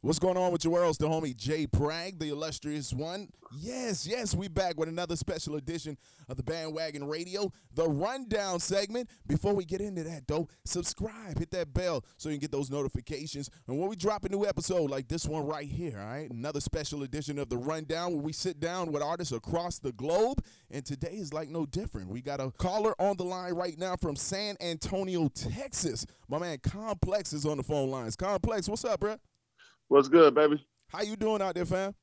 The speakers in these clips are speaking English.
What's going on with your world? It's the homie Jay Bragg, the illustrious one. Yes, yes, we back with another special edition of the Bandwagon Radio, the rundown segment. Before we get into that, though, subscribe, hit that bell so you can get those notifications. And when we drop a new episode like this one right here, all right, another special edition of the rundown where we sit down with artists across the globe. And today is like no different. We got a caller on the line right now from San Antonio, Texas. My man Khalmplex is on the phone lines. Khalmplex, what's up, bro? What's good, baby? How you doing out there, fam?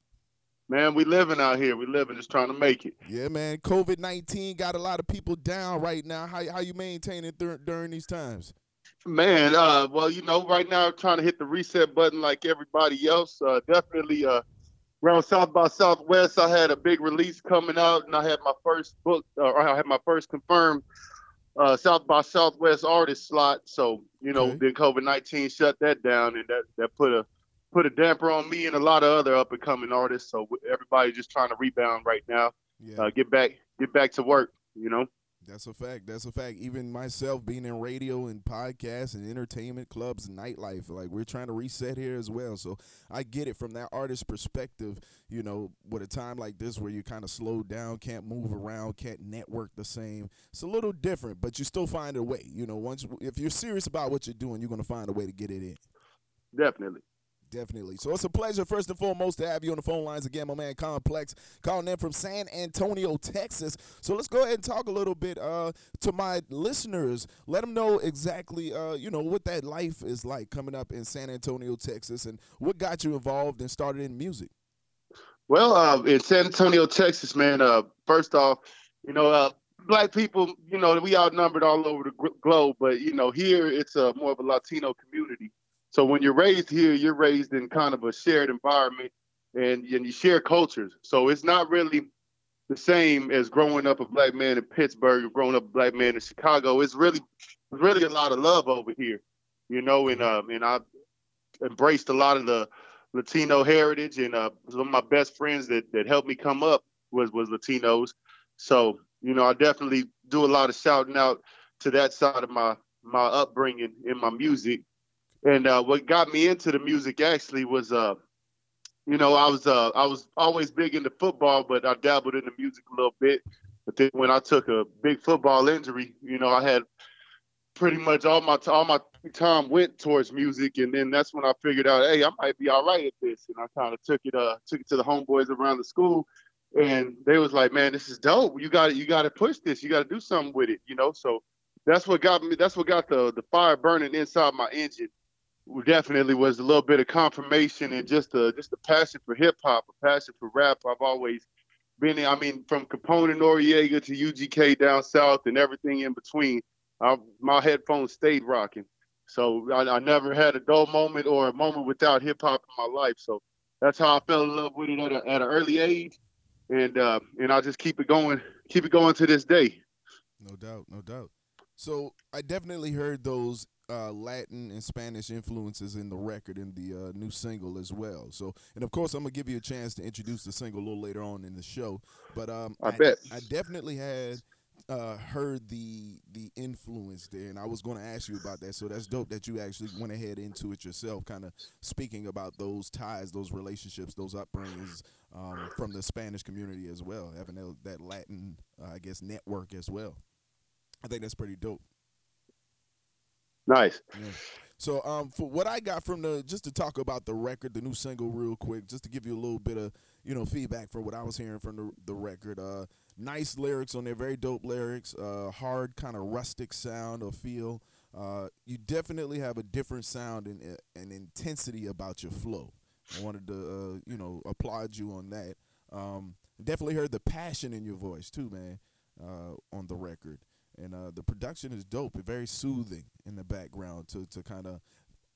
Man, we living out here. We living, just trying to make it. Yeah, man. COVID nineteen got a lot of people down right now. How how you maintaining dur- during these times? Man, uh, well, you know, right now trying to hit the reset button like everybody else. Uh, definitely, uh, around South by Southwest, I had a big release coming out, and I had my first book, uh, I had my first confirmed uh, South by Southwest artist slot. So, you know, Okay. then COVID nineteen shut that down, and that that put a put a damper on me and a lot of other up and coming artists. So everybody just trying to rebound right now, Yeah, uh, get back get back to work. You know. that's a fact. That's a fact. Even myself being in radio and podcasts and entertainment clubs and nightlife, like we're trying to reset here as well. So I get it from that artist perspective. You know, with a time like this where you kind of slow down, can't move around, can't network the same. It's a little different, but you still find a way. You know, once if you're serious about what you're doing, you're gonna find a way to get it in. Definitely. Definitely. So it's a pleasure, first and foremost, to have you on the phone lines again, my man Khalmplex, calling in from San Antonio, Texas. So let's go ahead and talk a little bit uh, to my listeners. Let them know exactly, uh, you know, what that life is like coming up in San Antonio, Texas, and what got you involved and started in music. Well, uh, in San Antonio, Texas, man. Uh, first off, you know, uh, black people, you know, we outnumbered all over the globe, but you know, here it's a more of a Latino community. So when you're raised here, you're raised in kind of a shared environment, and and you share cultures. So it's not really the same as growing up a black man in Pittsburgh or growing up a black man in Chicago. It's really, really a lot of love over here, you know, and um, and I embraced a lot of the Latino heritage, and uh, some of my best friends that that helped me come up was was Latinos. So you know, I definitely do a lot of shouting out to that side of my my upbringing in my music. And uh, what got me into the music actually was, uh, you know, I was uh, I was always big into football, but I dabbled in the music a little bit. But then when I took a big football injury, you know, I had pretty much all my all my time went towards music, and then that's when I figured out, hey, I might be all right at this, and I kind of took it uh took it to the homeboys around the school, and they was like, man, this is dope. You got you got to push this. You got to do something with it, you know. So that's what got me. That's what got the the fire burning inside my engine. Definitely was a little bit of confirmation and just a just a passion for hip hop, a passion for rap. I've always been. I mean, from Capone and Noreaga to UGK down south and everything in between. I, my headphones stayed rocking. So I, I never had a dull moment or a moment without hip hop in my life. So that's how I fell in love with it at, a, at an early age, and uh, and I'll just keep it going, keep it going to this day. No doubt, no doubt. So I definitely heard those uh, Latin and Spanish influences in the record in the uh, new single as well. So, and of course, I'm gonna give you a chance to introduce the single a little later on in the show. But um, I bet. I definitely had uh, heard the the influence there, and I was going to ask you about that. So that's dope that you actually went ahead into it yourself, kind of speaking about those ties, those relationships, those upbringings um, from the Spanish community as well, having that, that Latin, uh, I guess, network as well. I think that's pretty dope. Nice. Yeah. So um for what I got from the just to talk about the record, the new single real quick, just to give you a little bit of, you know, feedback for what I was hearing from the the record. Uh nice lyrics on there, very dope lyrics, uh hard kind of rustic sound or feel. Uh you definitely have a different sound and uh, and intensity about your flow. I wanted to uh, you know, applaud you on that. Um definitely heard the passion in your voice too, man, uh on the record and uh, the production is dope. It's very soothing in the background to, to kind of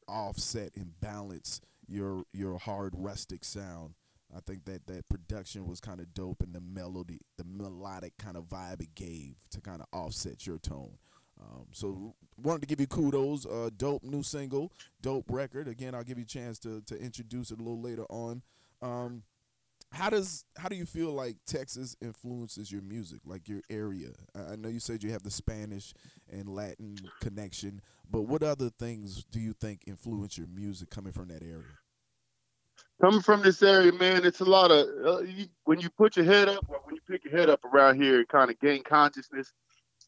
offset and balance your your hard rustic sound. I think that that production was kind of dope, and the melody, the melodic kind of vibe it gave to kind of offset your tone. Um, so wanted to give you kudos. Uh, dope new single, dope record. Again, I'll give you a chance to to introduce it a little later on. Um, how does how do you feel like Texas influences your music, like your area? I know you said you have the Spanish and Latin connection, but what other things do you think influence your music coming from that area? coming from this area, man, it's a lot of uh, you, when you put your head up, when you pick your head up around here and kind of gain consciousness,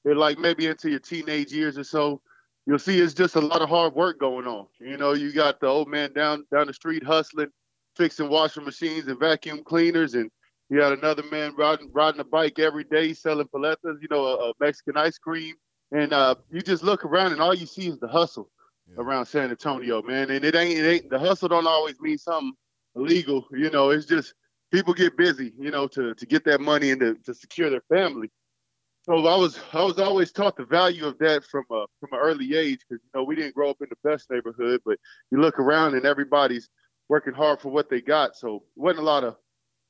it like maybe into your teenage years or so, you'll see it's just a lot of hard work going on. You know, you got the old man down down the street hustling, fixing washing machines and vacuum cleaners, and you got another man riding riding a bike every day selling paletas, you know, a, a Mexican ice cream, and uh, you just look around and all you see is the hustle yeah. around San Antonio, man. And it ain't it ain't the hustle don't always mean something illegal. You know, it's just people get busy, you know, to to get that money and to, to secure their family. So I was I was always taught the value of that from a from an early age because you know we didn't grow up in the best neighborhood, but you look around and everybody's working hard for what they got. So wasn't a lot of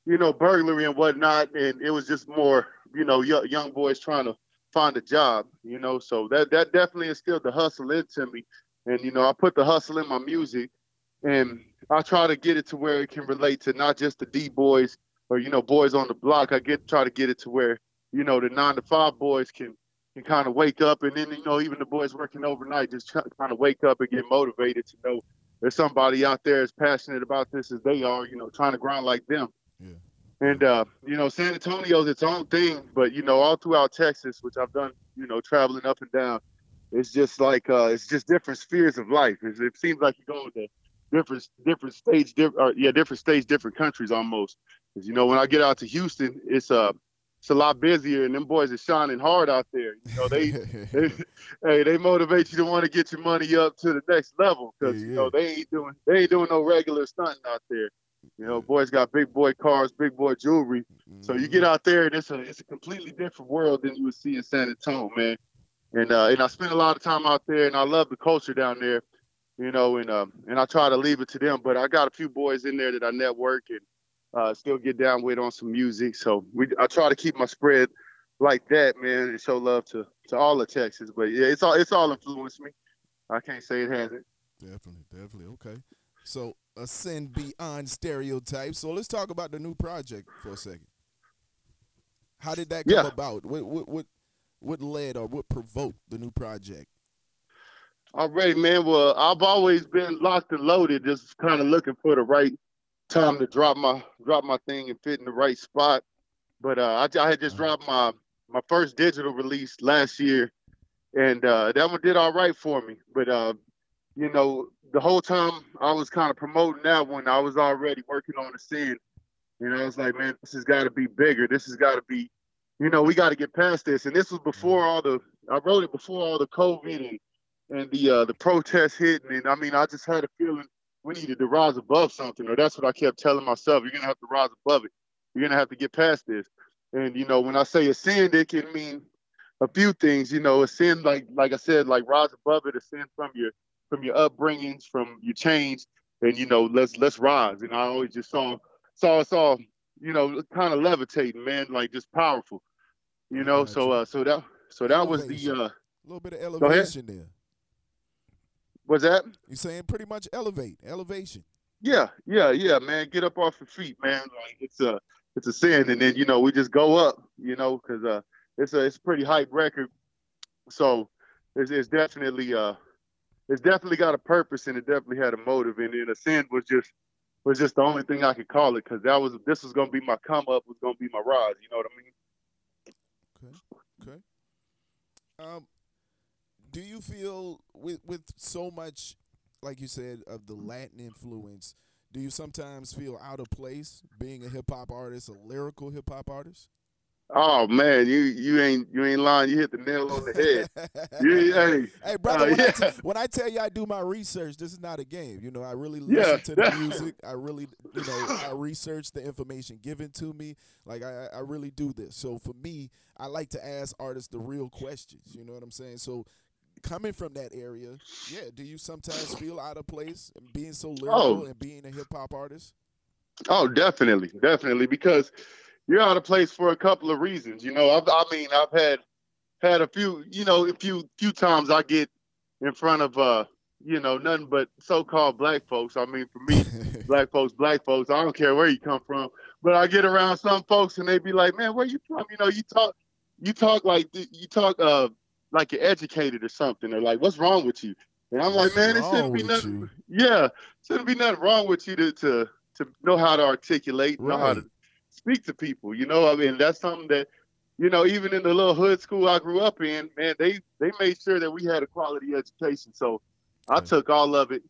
you know burglary and whatnot, and it was just more you know young, young boys trying to find a job. You know, so that that definitely instilled the hustle into me, and you know I put the hustle in my music, and I try to get it to where it can relate to not just the D boys or you know boys on the block. I get try to get it to where you know the nine to five boys can can kind of wake up, and then you know even the boys working overnight just kind of wake up and get motivated to know there's somebody out there as passionate about this as they are. You know, trying to grind like them. Yeah. And uh, you know, San Antonio's its own thing, but you know, all throughout Texas, which I've done, you know, traveling up and down, it's just like uh, it's just different spheres of life. It's, it seems like you go to different different states, different yeah, different states, different countries almost. Because you know, when I get out to Houston, it's uh it's a lot busier, and them boys are shining hard out there. You know, they, they hey, they motivate you to want to get your money up to the next level because yeah, you know they ain't doing they ain't doing no regular stunting out there. You know, boys got big boy cars, big boy jewelry. Mm-hmm. So you get mm-hmm. out there, and it's a it's a completely different world than you would see in San Antonio, man. And uh, and I spend a lot of time out there, and I love the culture down there you know, and um, and I try to leave it to them. But I got a few boys in there that I network and uh, still get down with on some music. So we I try to keep my spread like that, man, and show love to to all of Texas. But yeah, it's all it's all influenced me. I can't say it hasn't. Definitely, definitely. Okay. So ascend beyond stereotypes. So let's talk about the new project for a second. How did that come yeah. about? What what what what led or what provoked the new project? Already, man. Well, I've always been locked and loaded, just kind of looking for the right time to drop my drop my thing and fit in the right spot. But uh, I, I had just dropped my my first digital release last year, and uh, that one did all right for me. But uh, you know, the whole time I was kind of promoting that one, I was already working on the scene. You know, I was like, man, this has got to be bigger. This has got to be, you know, we got to get past this. And this was before all the, I wrote it before all the COVID and and the uh, the protests hit, and I mean, I just had a feeling we needed to rise above something, or that's what I kept telling myself. You're gonna have to rise above it. You're gonna have to get past this. And you know, when I say ascend, it can mean a few things. You know, ascend like like I said, like rise above it, ascend from your from your upbringings, from your change, and you know, let's let's rise. And I always just saw saw us all, you know, kind of levitating, man, like just powerful. You know, so uh, so that so that was the uh, a little bit of elevation there. What's that? You're saying pretty much elevate, elevation. Yeah, yeah, yeah, man. Get up off your feet, man. Like it's a it's a sin, and then you know we just go up, you know, because uh, it's a it's a pretty hype record. So it's, it's definitely uh it's definitely got a purpose and it definitely had a motive, and then ascend was just was just the only thing I could call it because that was this was gonna be my come up, was gonna be my rise. You know what I mean? Okay. Okay. Um, do you feel with with so much, like you said, of the Latin influence? Do you sometimes feel out of place being a hip hop artist, a lyrical hip hop artist? Oh man, you you ain't you ain't lying. You hit the nail on the head. you, hey, hey, brother. Uh, when, yeah. I t- when I tell you I do my research, this is not a game. You know, I really listen yeah. to the music. I really, you know, I research the information given to me. Like I, I really do this. So for me, I like to ask artists the real questions. You know what I'm saying? So coming from that area, yeah, do you sometimes feel out of place and being so lyrical oh. and being a hip hop artist? Oh, definitely, definitely, because you're out of place for a couple of reasons. You know, I've, I mean, I've had had a few, you know, a few few times I get in front of uh, you know, nothing but so-called black folks. I mean, for me, black folks, black folks. I don't care where you come from, but I get around some folks and they be like, "Man, where you from?" You know, you talk, you talk like you talk uh like you're educated or something. They're like, what's wrong with you? And I'm like, man, it shouldn't be nothing. You? Yeah, shouldn't be nothing wrong with you to to to know how to articulate, know how to speak to people. You know, I mean, that's something that, you know, even in the little hood school I grew up in, man, they they made sure that we had a quality education. So I took all of it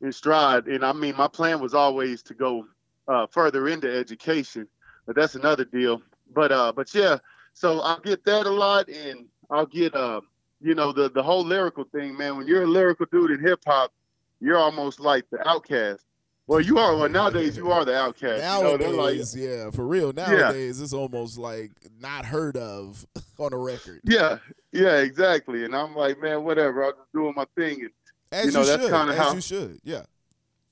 in stride, and I mean, my plan was always to go uh, further into education, but that's another deal. But uh, but yeah, so I'll get that a lot, and I'll get uh, you know, the the whole lyrical thing, man. When you're a lyrical dude in hip hop, you're almost like the outcast. Well, you are. Well, nowadays you are the outcast. you know, like, Nowadays, yeah, for real. Nowadays, it's almost like not heard of on a record. yeah, yeah, exactly. And I'm like, man, whatever. I'm just doing my thing, and As You you, know, that's should. kinda As how- you should. Yeah.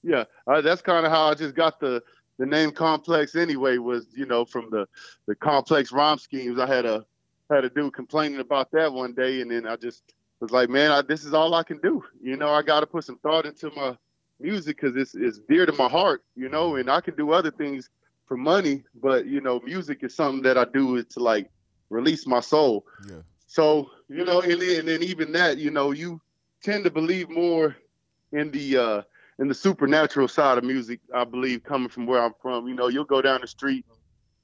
yeah, uh, that's kind of how I just got the the name complex anyway. Was you know from the the complex rhyme schemes. I had a had a dude complaining about that one day, and then I just was like, man, I, this is all I can do. You know, I got to put some thought into my music because it's it's dear to my heart. You know, and I can do other things for money, but you know, music is something that I do to like release my soul. Yeah. So you know, and then, and then even that, you know, you tend to believe more in the uh in the supernatural side of music. I believe coming from where I'm from, you know, you'll go down the street,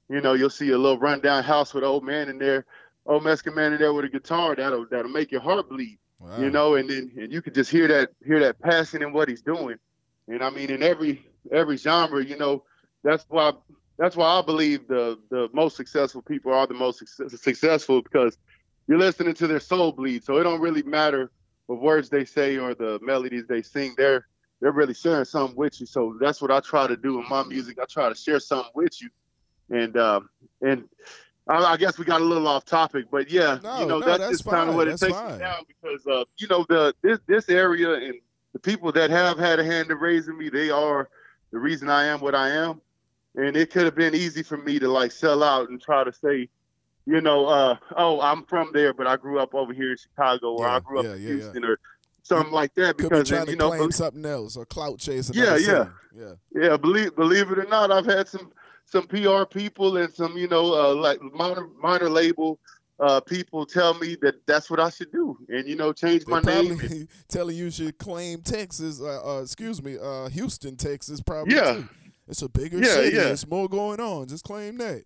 you know, you'll see a little rundown house with an old man in there, old Mexican man in there with a guitar that'll that'll make your heart bleed, Wow. you know, and then and you could just hear that hear that passion in what he's doing, and I mean in every every genre, you know, that's why that's why I believe the the most successful people are the most success, successful because you're listening to their soul bleed. So it don't really matter what words they say or the melodies they sing. They're they're really sharing something with you. So that's what I try to do in my music. I try to share something with you, and um, and I, I guess we got a little off topic, but yeah, No, you know no, that's, that's just kind of what it That's takes fine. down because uh, you know the this this area and the people that have had a hand in raising me, they are the reason I am what I am. And it could have been easy for me to like sell out and try to say, you know, uh, oh, I'm from there, but I grew up over here in Chicago, or Yeah, I grew up yeah, in yeah. Houston, or something like that. Be Because trying then, to you know, claim bel- something else or clout chasing. Yeah, yeah. Yeah. yeah, believe believe it or not, I've had some some PR people and some you know uh, like minor minor label uh, people tell me that that's what I should do, and you know, change my name. telling you should claim Texas, uh, uh, excuse me, uh, Houston, Texas, probably Yeah. too. It's a bigger Yeah, city. yeah. There's more going on. Just claim that.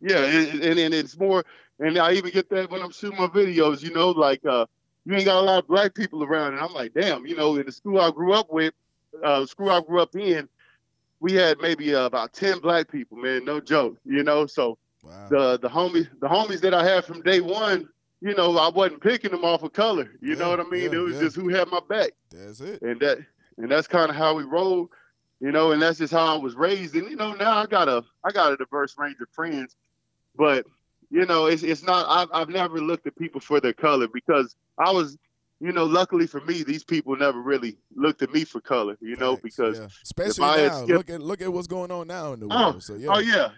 Yeah, and, and and it's more, and I even get that when I'm shooting my videos. You know, like uh, you ain't got a lot of black people around, and I'm like, damn, you know, in the school I grew up with, uh, school I grew up in, we had maybe uh, about ten black people, man, no joke. You know, so Wow. the the homies the homies that I had from day one, you know, I wasn't picking them off of color. You know what I mean? yeah, it was yeah. just who had my back, That's it. and that and that's kind of how we roll. You know, and that's just how I was raised. And you know, now I got a I got a diverse range of friends, but you know, it's it's not. I've I've never looked at people for their color because I was, you know, luckily for me, these people never really looked at me for color. You know, Facts, because yeah. especially now, skipped- look at look at what's going on now in the Oh, world. So yeah, Oh yeah.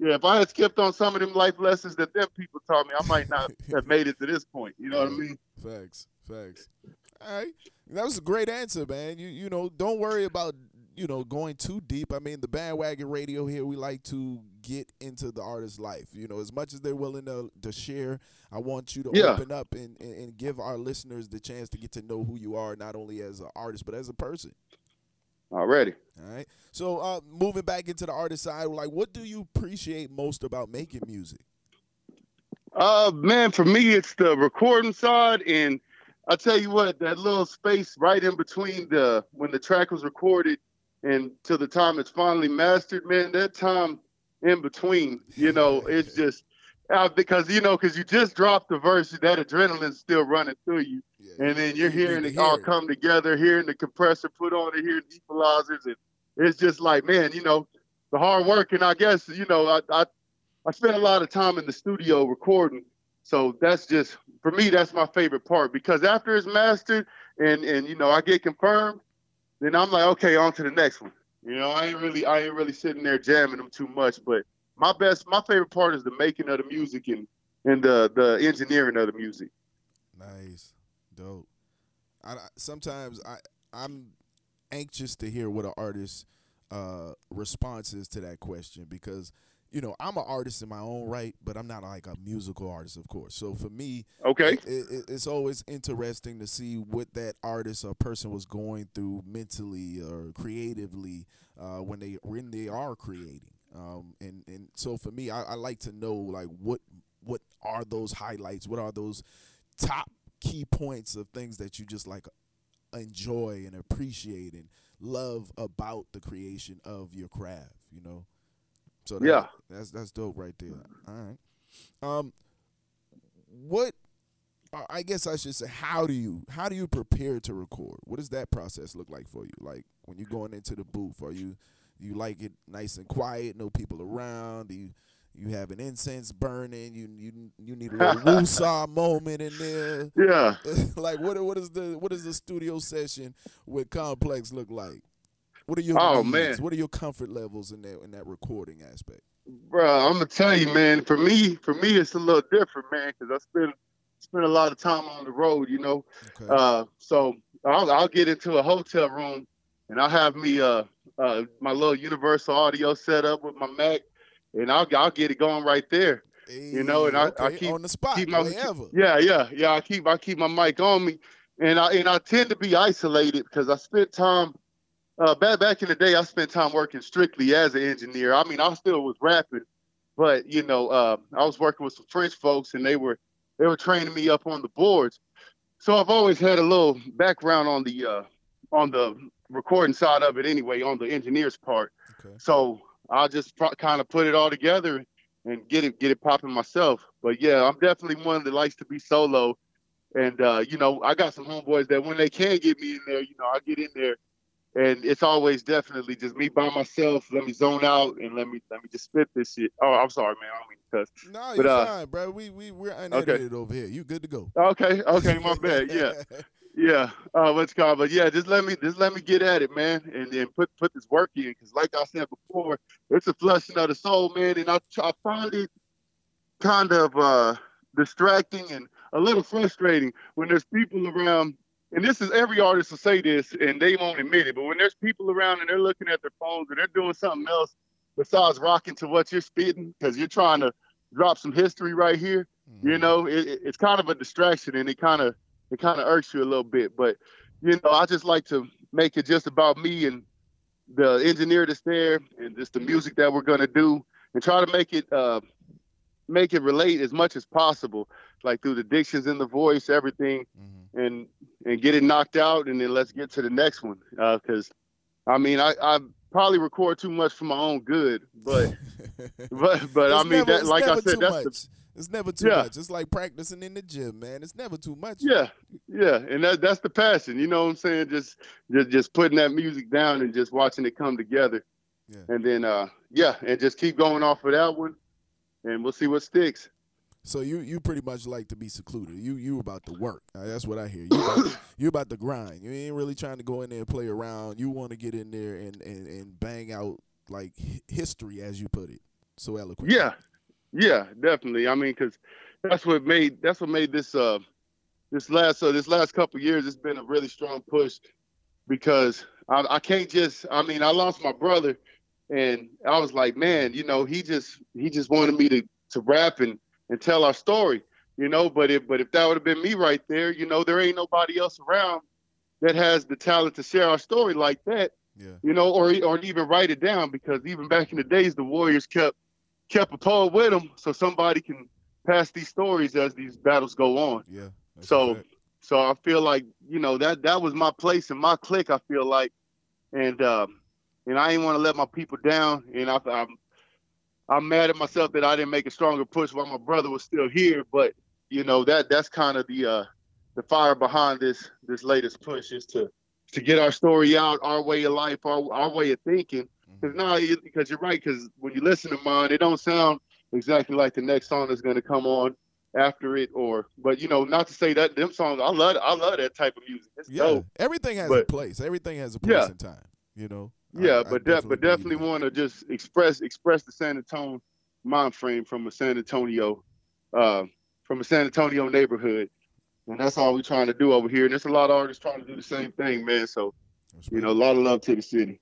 Yeah, if I had skipped on some of them life lessons that them people taught me, I might not have made it to this point. You know what I mean? Facts, facts. All right, that was a great answer, man. You you know, don't worry about you know going too deep. I mean, the bandwagon radio here, we like to get into the artist's life. You know, as much as they're willing to to share, I want you to Yeah. open up and, and and give our listeners the chance to get to know who you are, not only as an artist but as a person. Already. All right. So, uh, moving back into the artist side, like, what do you appreciate most about making music? Uh man, for me it's the recording side and I tell you what, that little space right in between the when the track was recorded and to the time it's finally mastered, man, that time in between, you know, it's just uh, because you know, because you just dropped the verse, that adrenaline's still running through you. Yeah, and then you're hearing it all it. come together, hearing the compressor put on it, hearing equalizers, and it's just like, man, you know, the hard work, and I guess, you know, I I, I spent a lot of time in the studio recording, so that's just for me, that's my favorite part because after it's mastered and and you know I get confirmed, then I'm like, okay, on to the next one. You know, I ain't really I ain't really sitting there jamming them too much, but my best, my favorite part is the making of the music and and the the engineering of the music. Nice, dope. I, sometimes I I'm anxious to hear what an artist's uh, response is to that question because you know, I'm an artist in my own right, but I'm not like a musical artist, of course. So for me, okay, it, it, it's always interesting to see what that artist or person was going through mentally or creatively uh, when they when they are creating. Um, and and so for me, I, I like to know like what what are those highlights? What are those top key points of things that you just like enjoy and appreciate and love about the creation of your craft? You know. So that, yeah, that's that's dope right there. All right. Um, what? I guess I should say, how do you how do you prepare to record? What does that process look like for you? Like when you're going into the booth, are you you like it nice and quiet, no people around? Do you you have an incense burning? You you you need a little woosah moment in there. Yeah. like what what is the what does the studio session with Khalmplex look like? What are your oh needs? man? What are your comfort levels in that in that recording aspect? Bro, I'm gonna tell you, man. For me, for me, it's a little different, man, because I spend spend a lot of time on the road, you know. Okay. Uh, so I'll, I'll get into a hotel room, and I'll have me uh, uh my little Universal Audio set up with my Mac, and I'll I'll get it going right there. you know, and I- I keep- on the spot, keep my- wherever. Yeah, yeah, yeah. I keep I keep my mic on me, and I and I tend to be isolated because I spent time. Uh, back back in the day, I spent time working strictly as an engineer. I mean, I still was rapping, but you know, uh, I was working with some French folks, and they were they were training me up on the boards. So I've always had a little background on the uh, on the recording side of it, anyway, on the engineer's part. Okay. So I'll just pro- kind of put it all together and get it get it popping myself. But yeah, I'm definitely one that likes to be solo. And uh, you know, I got some homeboys that when they can get me in there, you know, I get in there and it's always definitely just me by myself. Let me zone out and let me let me just spit this shit. Oh, I'm sorry, man. I don't mean to cuss. No, But, you're uh, fine, bro. We we we're unedited over here. You good to go? Okay, okay, my bad. Yeah. Yeah, uh, what's called, but yeah, just let me just let me get at it, man, and then put put this work in, because like I said before, it's a flushing of the soul, man, and I, I find it kind of uh, distracting and a little frustrating when there's people around, and this is every artist will say this, and they won't admit it, but when there's people around and they're looking at their phones or they're doing something else besides rocking to what you're spitting, because you're trying to drop some history right here, Mm-hmm. you know, it, it- it's kind of a distraction, and it kind of it kind of irks you a little bit. But you know, I just like to make it just about me and the engineer that's there, and just the music that we're gonna do, and try to make it uh, make it relate as much as possible, like through the dictions in the voice, everything, Mhm. And and get it knocked out, and then let's get to the next one. Because I mean, I I probably record too much for my own good, but but but I mean never- that like I said, that's much. the It's never too Yeah. much. It's like practicing in the gym, man. It's never too much. Yeah, yeah, and that that's the passion. You know what I'm saying? Just just just putting that music down and just watching it come together. Yeah. And then uh yeah, and just keep going off of that one, and we'll see what sticks. So you you pretty much like to be secluded. You you about to work. Uh, that's what I hear. You about to, you about to grind. You ain't really trying to go in there and play around. You want to get in there and, and, and bang out like history, as you put it, so eloquent. Yeah, yeah, definitely. I mean, because that's what made that's what made this uh this last uh, this last couple years. It's been a really strong push because I, I can't just. I mean, I lost my brother, and I was like, man, you know, he just he just wanted me to to rap and and tell our story, you know. But if but if that would have been me right there, you know, there ain't nobody else around that has the talent to share our story like that Yeah. you know, or or even write it down because even back in the days, the Warriors kept kept a poem with them so somebody can pass these stories as these battles go on. Yeah. So, so I feel like you know that that was my place and my clique. I feel like, and um, and I didn't want to let my people down. And I, I'm I'm mad at myself that I didn't make a stronger push while my brother was still here. But you know that that's kind of the uh, the fire behind this this latest push is to to get our story out, our way of life, our our way of thinking. Because Mhm. no, you- because you're right. Because when you listen to mine, it don't sound exactly like the next song that's going to come on after it. Or, but you know, not to say that them songs, I love, I love that type of music. It's yeah, dope. everything has a place. Everything has a place Yeah. in time. You know. I- Yeah, I but de- but definitely want to just express express the San Antonio mind frame from a San Antonio, uh, from a San Antonio neighborhood, and that's all we're trying to do over here. And there's a lot of artists trying to do the same thing, man. So you know, a lot of love to the city.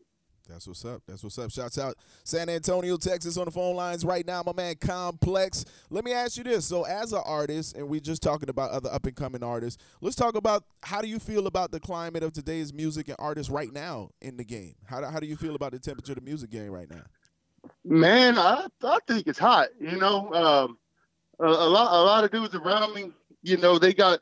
That's what's up. That's what's up. Shouts out San Antonio, Texas on the phone lines right now, my man Khalmplex. Let me ask you this. So as an artist, and we just talking about other up and coming artists, let's talk about how do you feel about the climate of today's music and artists right now in the game? How do, how do you feel about the temperature of the music game right now? Man, I I think it's hot. You know, um, a, a lot a lot of dudes around me, you know, they got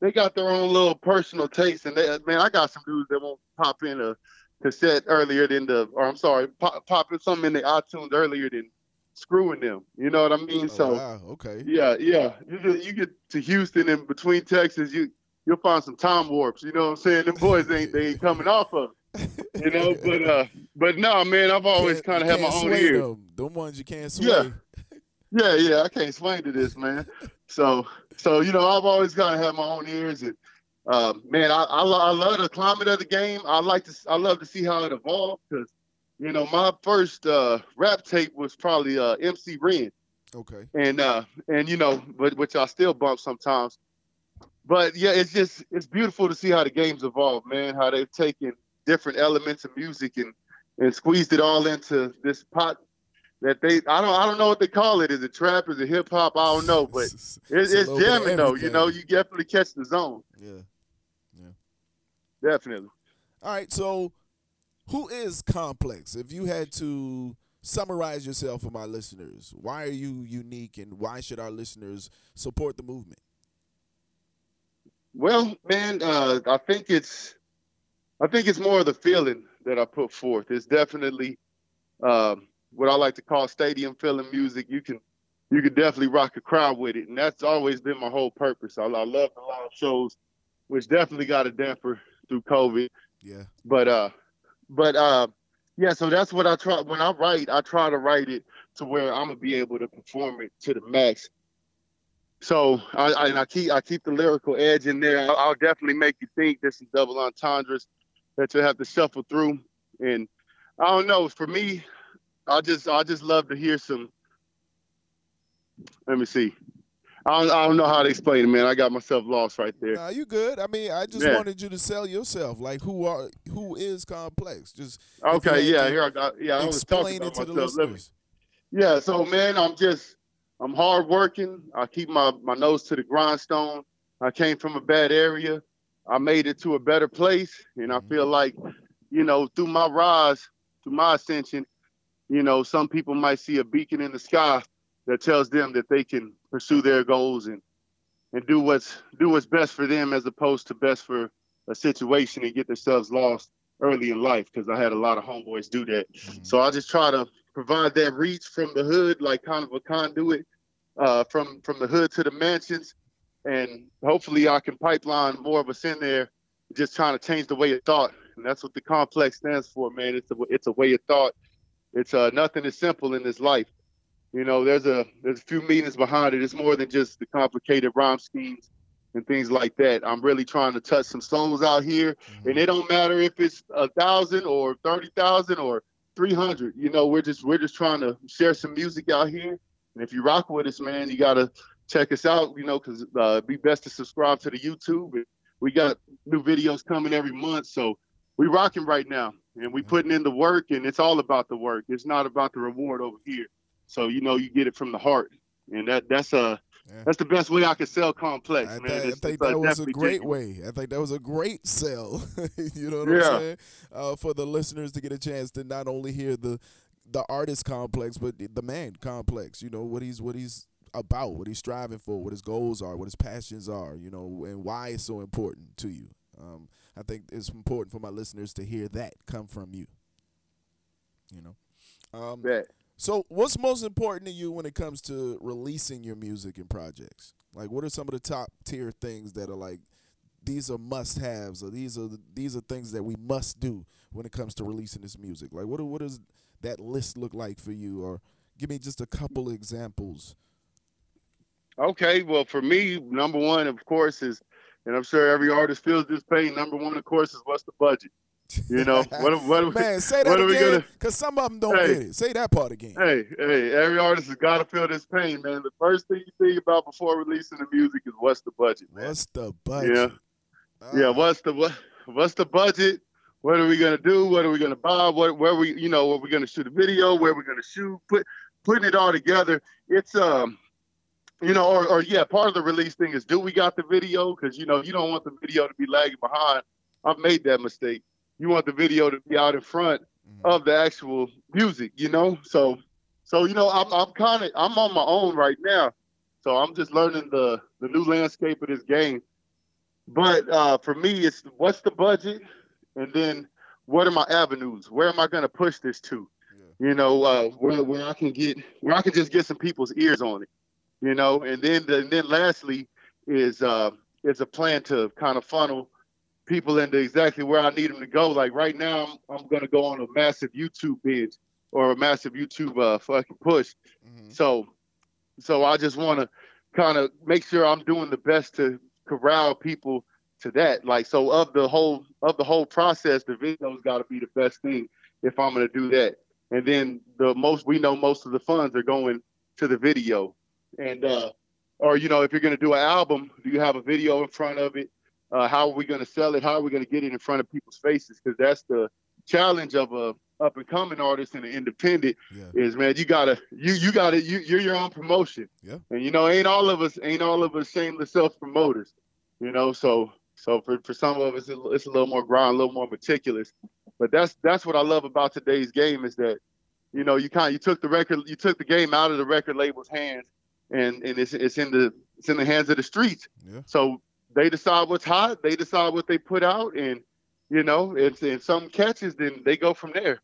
they got their own little personal taste, and they, man, I got some dudes that won't pop in a cassette earlier than the, or I'm sorry, pop, popping something in the iTunes earlier than screwing them. You know what I mean? Oh, so wow. okay. yeah, yeah. You get, you get to Houston and between Texas, you you'll find some time warps. You know what I'm saying? Them boys ain't they ain't coming off of. You know, but uh, but no, man, I've always kind of had my own ear. Them. them ones you can't sway. Yeah. Yeah, yeah, I can't swing to this, man. So, so you know, I've always kind of had my own ears, and uh, man, I, I, I love the climate of the game. I like to, I love to see how it evolved because, you know, my first uh, rap tape was probably uh, MC Ren, Okay. and uh, and you know, but which I still bump sometimes. But yeah, it's just it's beautiful to see how the game's evolved, man. How they've taken different elements of music and and squeezed it all into this pot that they I don't I don't know what they call it. Is it trap? Is it hip hop? I don't know, but It's, it, it's it's little bit of jamming though. You know, you definitely catch the zone. yeah. Definitely. All right, so who is Khalmplex? If you had to summarize yourself for my listeners, why are you unique and why should our listeners support the movement? Well, man, uh, I think it's I think it's more of the feeling that I put forth. It's definitely um, what I like to call stadium feeling music. You can you can definitely rock a crowd with it, and that's always been my whole purpose. I, I love the live shows, which definitely got a damper through COVID. Yeah. but uh but uh yeah so that's what i try when i write i try to write it to where i'm gonna be able to perform it to the max so i i, and I keep i keep the lyrical edge in there I'll, I'll definitely make you think there's some double entendres that you'll have to shuffle through and i don't know for me i just i just love to hear some let me see I don't, I don't know how to explain it, man. I got myself lost right there. Nah, you good. I mean, I just Yeah. wanted you to sell yourself. Like who are who is Khalmplex? Just Okay, yeah, here I got. Yeah, I was talking about to the myself. Listeners. Yeah, so man, I'm just I'm hard working. I keep my my nose to the grindstone. I came from a bad area. I made it to a better place, and I mm-hmm. feel like, you know, through my rise, through my ascension, you know, some people might see a beacon in the sky that tells them that they can pursue their goals and and do what's do what's best for them as opposed to best for a situation and get themselves lost early in life because I had a lot of homeboys do that. Mhm. So I just try to provide that reach from the hood, like kind of a conduit uh, from from the hood to the mansions, and hopefully I can pipeline more of us in there, just trying to change the way of thought, and that's what the complex stands for, man. It's a it's a way of thought. It's uh, nothing is simple in this life. You know, there's a there's a few meanings behind it. It's more than just the complicated rhyme schemes and things like that. I'm really trying to touch some souls out here, and it don't matter if it's a thousand or thirty thousand or 300 you know we're just we're just trying to share some music out here. And if you rock with us man you gotta check us out you know because uh, it'd be best to subscribe to the youtube. We got new videos coming every month so we rocking right now and we putting in the work and it's all about the work. It's not about the reward over here so you know you get it from the heart and that that's uh Yeah. that's the best way i can sell Khalmplex I, man thi- I It's- think it's, that was a great way. I think that was a great sell. you know what Yeah. I'm saying? Uh, for the listeners to get a chance to not only hear the the artist Khalmplex, but the, the man Khalmplex. You know what he's what he's about, what he's striving for, what his goals are, what his passions are. You know, and why it's so important to you. Um, I think it's important for my listeners to hear that come from you. You know. Um, Bet. So, what's most important to you when it comes to releasing your music and projects? Like, what are some of the top tier things that are like these are must haves, or these are these are things that we must do when it comes to releasing this music? Like, what what does that list look like for you? Or give me just a couple examples. Okay, well, for me, number one, of course, is, and I'm sure every artist feels this pain. Number one, of course, is what's the budget? You know, what? are- What? are we- Man, say that again, gonna- because some of them don't Hey. get it. Say that part again. Hey, hey, every artist has got to feel this pain, man. The first thing you think about before releasing the music is what's the budget, man. What's the budget? Yeah, Ah, yeah. What's the what? What's the budget? what are we gonna do? What are we gonna buy? What where we you know, where we gonna shoot a video? Where we gonna shoot? Put putting it all together. It's um you know, or, or yeah, part of the release thing is do we got the video? Because you know, you don't want the video to be lagging behind. I've made that mistake. You want the video to be out in front mm-hmm. of the actual music, you know? So so you know, I'm I'm kind of I'm on my own right now. So I'm just learning the the new landscape of this game. But uh, for me, it's what's the budget? and then what are my avenues? Where am I going to push this to? Yeah. You know, uh, where where I can get where I can just get some people's ears on it. You know, and then and then lastly is uh, is a plan to kind of funnel people into exactly where I need them to go. Like right now, I'm, I'm going to go on a massive YouTube binge or a massive YouTube uh, fucking push. Mm-hmm. So, so I just want to kind of make sure I'm doing the best to corral people to that. Like so of the whole of the whole process, the video's got to be the best thing if I'm going to do that. And then the most we know most of the funds are going to the video. And uh or you know if you're going to do an album, do you have a video in front of it? Uh, how are we going to sell it? How are we going to get it in front of people's faces? Because that's the challenge of a up and coming artist and an independent yeah. is man you gotta you you gotta you you're your own promotion yeah and you know ain't all of us ain't all of us shameless self promoters you know so so for, for some of us, it's a little more grind, a little more meticulous. But that's that's what I love about today's game is that, you know, you kind you took the record, you took the game out of the record label's hands, and and it's it's in the it's in the hands of the streets. Yeah. So they decide what's hot, they decide what they put out, and you know, it's and some catches, then they go from there.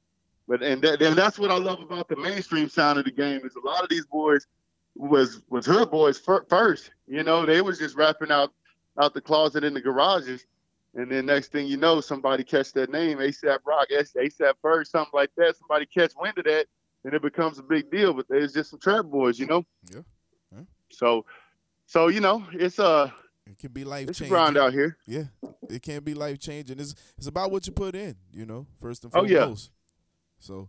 But and that, and that's what I love about the mainstream sound of the game is a lot of these boys was was hood boys first. You know, they was just rapping out out the closet in the garages. And then next thing you know, somebody catch that name, ASAP Rock, ASAP Ferg, something like that. Somebody catch wind of that, and it becomes a big deal. But there's just some trap boys, you know. Yeah. yeah. So, so you know, it's uh it can be life changing. it's grind out here. Yeah, it can be life changing. It's it's about what you put in, you know, first and foremost. Oh yeah. So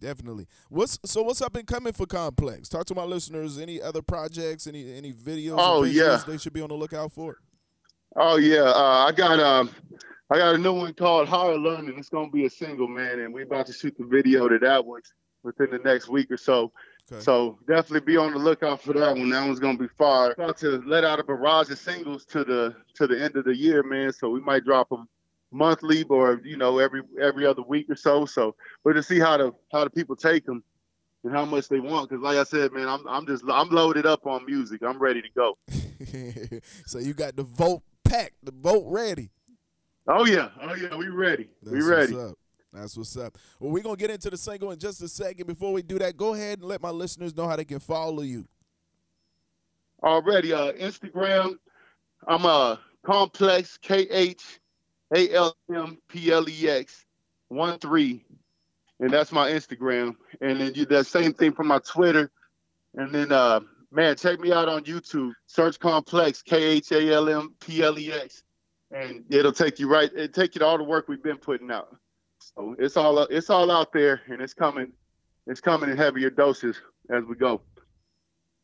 definitely. What's so what's up and coming for Khalmplex? Talk to my listeners. Any other projects? Any any videos? Oh yeah. They should be on the lookout for. Oh yeah, uh, I got um, I got a new one called Higher Learning. It's gonna be a single, man, and we're about to shoot the video to that one within the next week or so. Okay. So definitely be on the lookout for that one. That one's gonna be fire. About to let out a barrage of singles to the to the end of the year, man. So we might drop them monthly or you know every every other week or so. So we're to see how the how the people take them and how much they want. Because like I said, man, I'm I'm just I'm loaded up on music. I'm ready to go. so you got the vote packed, the vote ready. Oh yeah, oh yeah, we ready. That's we ready. That's what's up. Well, we're gonna get into the single in just a second. Before we do that, go ahead and let my listeners know how they can follow you. Already, uh, Instagram. I'm uh Khalmplex K H A L M P L E X one three, and that's my Instagram. And then you that same thing for my Twitter, and then uh man, check me out on YouTube. Search Khalmplex, K H A L M P L E X, and it'll take you right. It take you to all the work we've been putting out. So it's all it's all out there, and it's coming. It's coming in heavier doses as we go.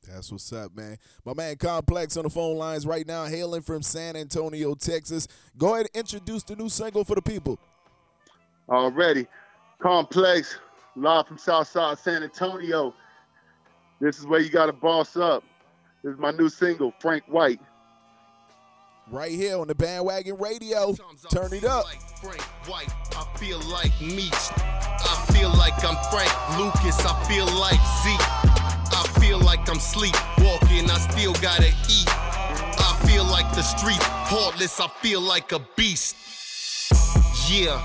That's what's up, man. My man Khalmplex on the phone lines right now, hailing from San Antonio, Texas. Go ahead and introduce the new single for the people. Already. Khalmplex, live from Southside San Antonio. This is where you got to boss up. This is my new single, Frank White. Right here on the bandwagon radio. Turn it up. Like Frank White, I feel like Meech. I feel like I'm Frank Lucas. I feel like Zeke. I feel like I'm sleepwalking. I still gotta eat. I feel like the street heartless. I feel like a beast. Yeah.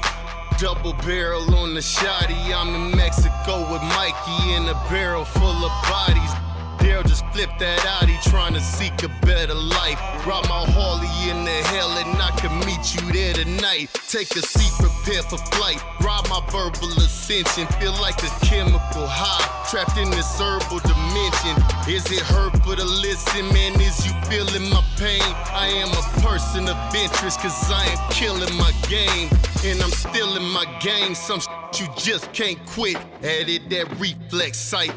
Double barrel on the shotty. I'm in Mexico with Mikey in a barrel full of bodies. Daryl just flipped that out, he trying to seek a better life. Ride my Harley in the hell and I can meet you there tonight. Take a seat, prepare for flight. Ride my verbal ascension, feel like a chemical high. Trapped in this herbal dimension. Is it hurt for the listen, man? Is you feeling my pain? I am a person of interest, cause I am killing my game. And I'm still in my game. Some you just can't quit. Added that reflex sight.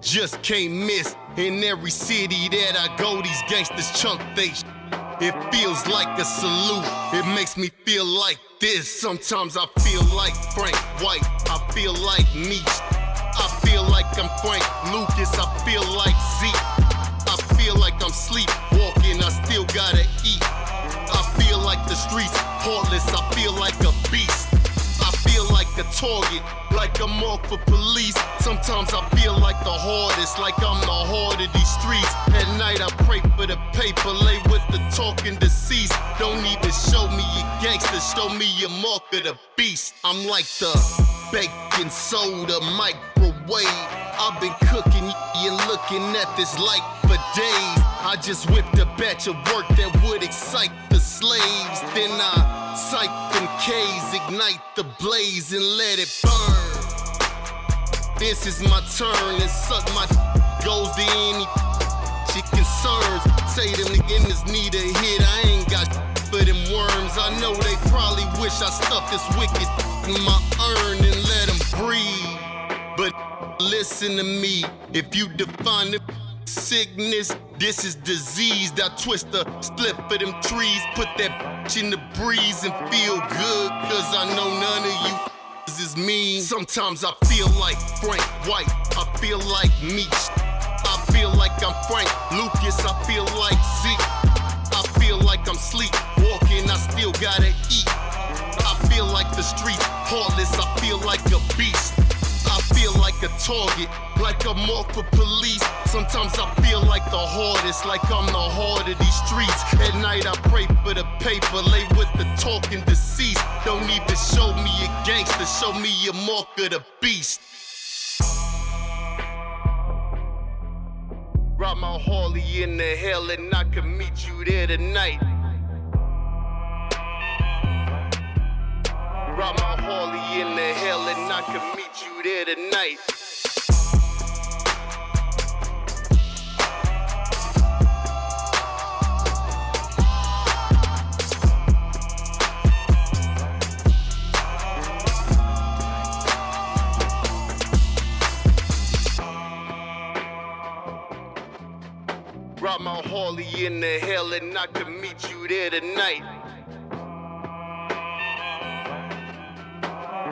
Just can't miss. In every city that I go, these gangsters chunk they Sh- It feels like a salute. It makes me feel like this. Sometimes I feel like Frank White. I feel like Meech. I feel like I'm Frank Lucas. I feel like Zeke. I feel like I'm sleepwalking. I still gotta eat. I feel like the streets heartless. I feel like a beast. A target, like I'm off for police. Sometimes I feel like the hardest, like I'm the heart of these streets. At night I pray for the paper, lay with the talking deceased. Don't even show me your gangster, show me your mark of the beast. I'm like the baking soda microwave. I've been cooking and looking at this light for days. I just whipped a batch of work that would excite the slaves. Then I siphon K's, ignite the blaze and let it burn. This is my turn and suck my goes to any shit concerns. Say them niggas need a hit, I ain't got for them worms. I know they probably wish I stuffed this wicked in my urn and let them breathe. But listen to me, if you define the sickness, this is disease. I twist the split for them trees, put that bitch in the breeze and feel good, cause I know none of you is mean. Sometimes I feel like Frank White, I feel like Meech. I feel like I'm Frank Lucas, I feel like Zeke. I feel like I'm sleepwalking, I still gotta eat. I feel like the streets heartless, I feel like a beast. I feel like a target, like I'm off for police. Sometimes I feel like the hardest, like I'm the heart of these streets. At night I pray for the paper, lay with the talking deceased. Don't even show me a gangster, show me a mark of the beast. Ride my Harley in the hell and I can meet you there tonight. Ride my Harley in the hell and I can meet you there tonight. My Harley in the hell and I can meet you there tonight.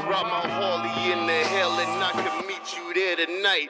Ride my Harley in the hell and I could meet you there tonight.